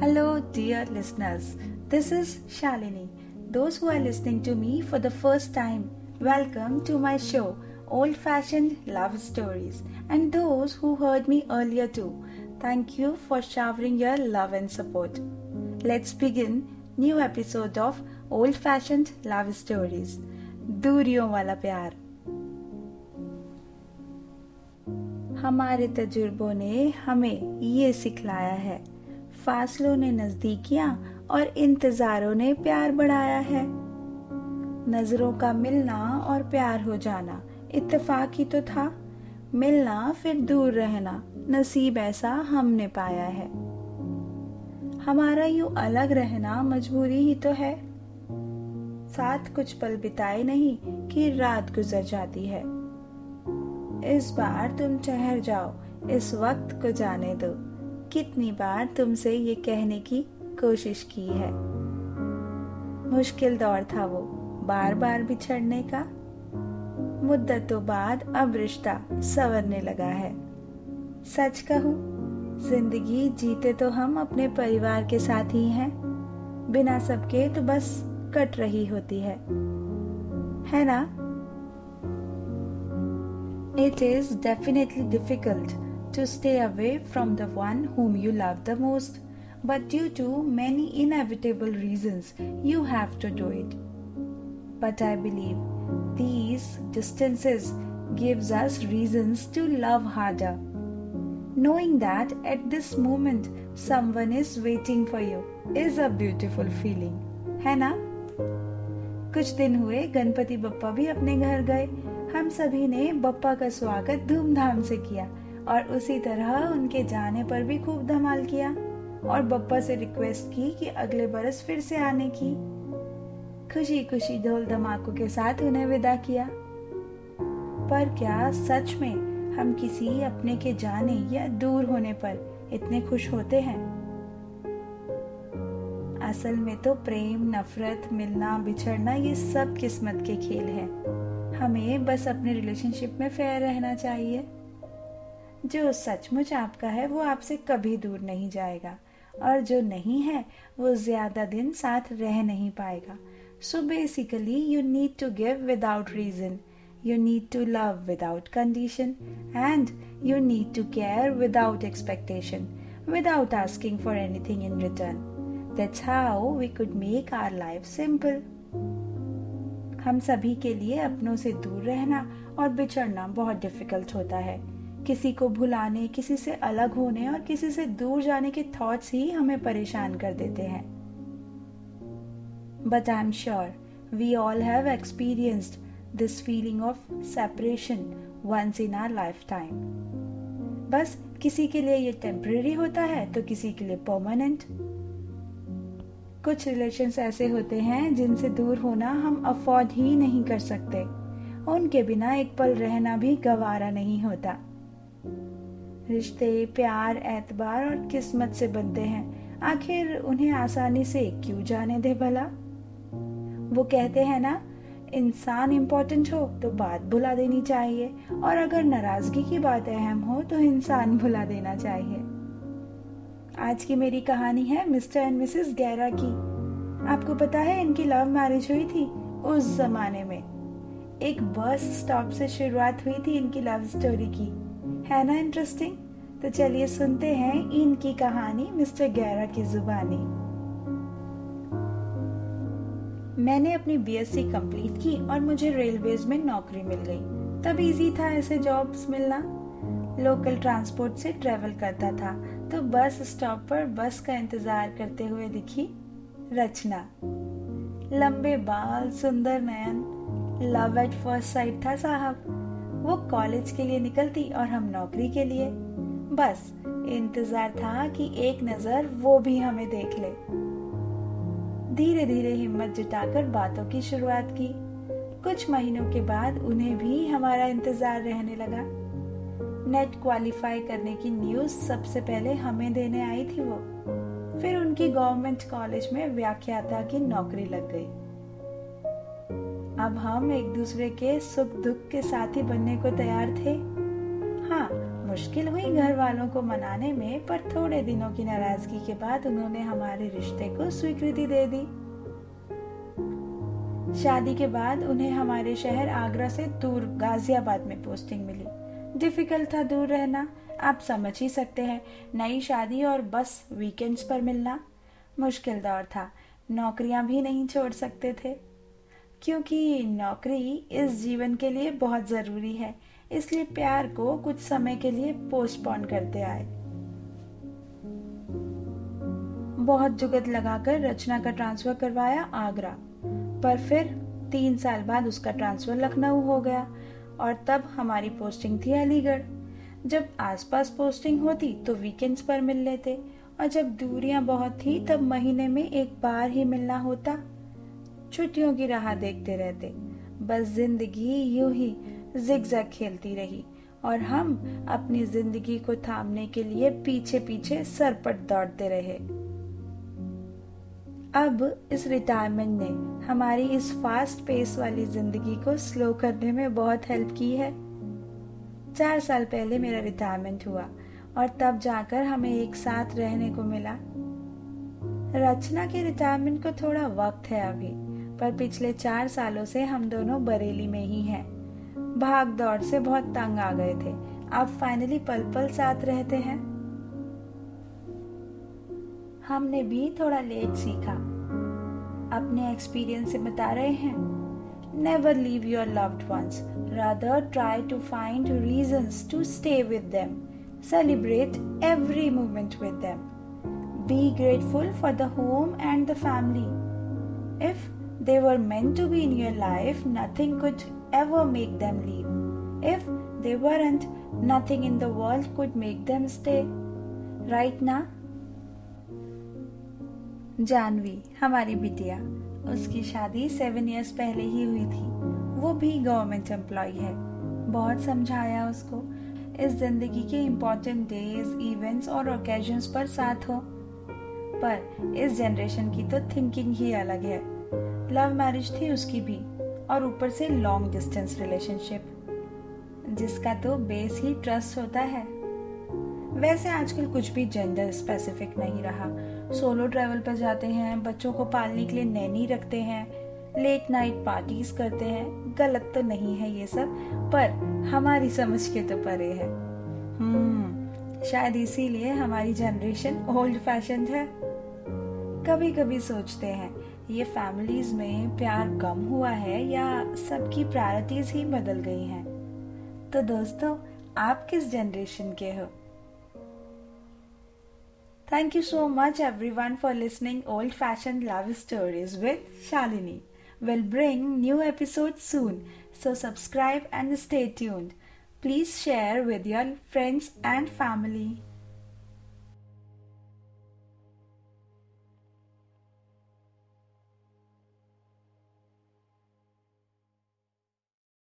Hello, dear listeners. This is Shalini. Those who are listening to me for the first time, welcome to my show, Old Fashioned Love Stories. And those who heard me earlier too, thank you for showering your love and support. Let's begin new episode of Old Fashioned Love Stories. दूरियों वाला प्यार हमारे तजुर्बों ने हमें ये सिखलाया है। फासलों ने नजदीकियाँ और इंतजारों ने प्यार बढ़ाया है। नज़रों का मिलना और प्यार हो जाना इत्तेफाक ही तो था। मिलना फिर दूर रहना नसीब ऐसा हमने पाया है। हमारा यूँ अलग रहना मजबूरी ही तो है। साथ कुछ पल बिताए नहीं कि रात गुजर जाती है। इस बार तुम ठहर जाओ, इस वक्त को जाने दो। कितनी बार तुमसे ये कहने की कोशिश की है? मुश्किल दौर था वो बार बार बिछड़ने का। मुद्दतों बाद अब रिश्ता संवरने लगा है। सच कहूँ, ज़िंदगी जीते तो हम अपने परिवार के साथ ही हैं। बिना सबके तो बस कट रही होती है। है ना? It is definitely difficult to stay away from the one whom you love the most, but due to many inevitable reasons, you have to do it. But I believe these distances gives us reasons to love harder. Knowing that at this moment someone is waiting for you is a beautiful feeling, है ना? कुछ दिन हुए गणपति बप्पा भी अपने घर गए हम सभी ने बप्पा का स्वागत धूमधाम से किया और उसी तरह उनके जाने पर भी खूब धमाल किया और बप्पा से रिक्वेस्ट की कि अगले बरस फिर से आने की। खुशी खुशी ढोल धमाकों के साथ उन्हें विदा किया। पर क्या सच में हम किसी अपने के जाने या दूर होने पर इतने खुश होते हैं? असल में तो प्रेम, नफरत, मिलना, बिछड़ना ये सब किस्मत के खेल है। हमें बस अपने रिलेशनशिप में फेयर रहना चाहिए। जो सचमुच आपका है, वो आपसे कभी दूर नहीं जाएगा। और जो नहीं है, वो ज़्यादा दिन साथ रह नहीं पाएगा। So basically you need to give without reason you need to love without condition and you need to care without expectation without asking for anything in return that's how we could make our life simple हम सभी के लिए अपनों से दूर रहना और बिछड़ना बहुत डिफ़िकल्ट होता है। किसी को भुलाने, किसी से अलग होने और किसी से दूर जाने के थॉट्स ही हमें परेशान कर देते हैं। But I am sure we all have experienced this feeling of separation once in our life time बस किसी के लिए ये टेम्पररी होता है तो किसी के लिए परमानेंट कुछ रिलेशन ऐसे होते हैं जिनसे दूर होना हम अफोर्ड ही नहीं कर सकते। उनके बिना एक पल रहना भी गवारा नहीं होता। रिश्ते, प्यार, एतबार और किस्मत से बनते हैं। आखिर उन्हें आसानी से क्यों जाने दे भला? वो कहते हैं ना, इंसान इम्पोर्टेंट हो तो बात भुला देनी चाहिए और अगर नाराज़गी की बात अहम हो तो इंसान भुला देना चाहिए। आज की मेरी कहानी है मिस्टर एंड मिसेस गैरा की। आपको पता है इनकी लव मैरिज हुई थी उस जमाने में। एक बस स्टॉप से शुरुआत हुई थी इनकी लव स्टोरी की। है ना इंटरेस्टिंग तो चलिए सुनते हैं इनकी कहानी मिस्टर गैरा की जुबानी। मैंने अपनी बीएससी कंप्लीट की और मुझे रेलवेज में नौकरी मिल गई। तब इजी था ऐसे जॉब्स मिलना। लोकल ट्रांसपोर्ट से ट्रेवल करता था। तो बस स्टॉप पर बस का इंतज़ार करते हुए दिखी रचना। लंबे बाल, सुंदर नयन लव एट फ़र्स्ट साइड था साहब। वो कॉलेज के लिए निकलती और हम नौकरी के लिए। बस, इंतज़ार था कि एक नज़र वो भी हमें देख ले। धीरे धीरे हिम्मत जुटाकर बातों की शुरुआत की। कुछ महीनों के बाद उन्हें भी हमारा इंतज़ार रहने लगा। नेट क्वालिफाई करने की न्यूज़ सबसे पहले हमें देने आई थी वो। फिर उनकी गवर्नमेंट कॉलेज में व्याख्याता की नौकरी लग गई। अब हम एक दूसरे के सुख दुख के साथी बनने को तैयार थे। हाँ मुश्किल हुई घर वालों को मनाने में, पर थोड़े दिनों की नाराज़गी के बाद उन्होंने हमारे रिश्ते को स्वीकृति दे दी। शादी के बाद उन्हें हमारे शहर आगरा से दूर गाजियाबाद में पोस्टिंग मिली। डिफ़िकल्ट था दूर रहना। आप समझ ही सकते हैं, नई शादी और बस वीकेंड्स पर मिलना मुश्किल दौर था। नौकरियाँ भी नहीं छोड़ सकते थे। क्योंकि नौकरी इस जीवन के लिए बहुत ज़रूरी है, इसलिए प्यार को कुछ समय के लिए पोस्टपोन करते आए। बहुत जुगत लगाकर रचना का ट्रांसफ़र करवाया आगरा, पर फिर तीन साल बाद उसका ट्रांसफ़र लखनऊ हो गया। और तब हमारी पोस्टिंग थी अलीगढ़। जब आसपास पोस्टिंग होती तो वीकेंड्स पर मिल लेते और जब दूरियाँ बहुत थी तब महीने में एक बार ही मिलना होता। छुट्टियों की राह देखते रहते। बस ज़िंदगी यूँ ही जिगजैग खेलती रही और हम अपनी ज़िंदगी को थामने के लिए पीछे पीछे सरपट दौड़ते रहे। अब इस रिटायरमेंट ने हमारी इस फास्ट पेस वाली ज़िंदगी को स्लो करने में बहुत हेल्प की है। चार साल पहले मेरा रिटायरमेंट हुआ और तब जाकर हमें एक साथ रहने को मिला। रचना के रिटायरमेंट को थोड़ा वक्त है अभी, पर पिछले चार सालों से हम दोनों बरेली में ही हैं। भाग दौड़ से बहुत तंग आ गए थे। अब फाइनली पल पल साथ रहते हैं। हमने भी थोड़ा लेट सीखा। अपने एक्सपीरियंस से बता रहे हैं। Never leave your loved ones rather try to find reasons to stay with them celebrate every moment with them be grateful for the home and the family if they were meant to be in your life nothing could ever make them leave if they weren't nothing in the world could make them stay right ना जानवी, हमारी बिटिया। उसकी शादी seven years पहले ही हुई थी। वो भी गवर्नमेंट एम्प्लॉय है। बहुत समझाया उसको। इस ज़िंदगी के इम्पोर्टेंट डेज़ इवेंट्स और ओकेजन्स पर साथ हो। पर इस जनरेशन की तो थिंकिंग ही अलग है। लव मैरिज थी उसकी भी, और ऊपर से लॉन्ग डिस्टेंस रिलेशनशिप जिसका तो बेस ही ट्रस्ट होता है। वैसे आजकल कुछ भी जेंडर स्पेसिफिक नहीं रहा। सोलो ट्रैवल पर जाते हैं, बच्चों को पालने के लिए नैनी रखते हैं, लेट नाइट पार्टीज़ करते हैं, गलत तो नहीं है ये सब, पर हमारी समझ के तो परे है। हम्म शायद इसीलिए हमारी जनरेशन ओल्ड फ़ैशन है। कभी कभी सोचते हैं, ये फैमिलीज़ में प्यार कम हुआ है या सबकी प्रायोरिटीज ही बदल गई हैं? तो दोस्तों, आप किस जनरेशन के हो? Thank you so much everyone for listening old fashioned love stories with Shalini. We'll bring new episodes soon, so subscribe and stay tuned. Please share with your friends and family.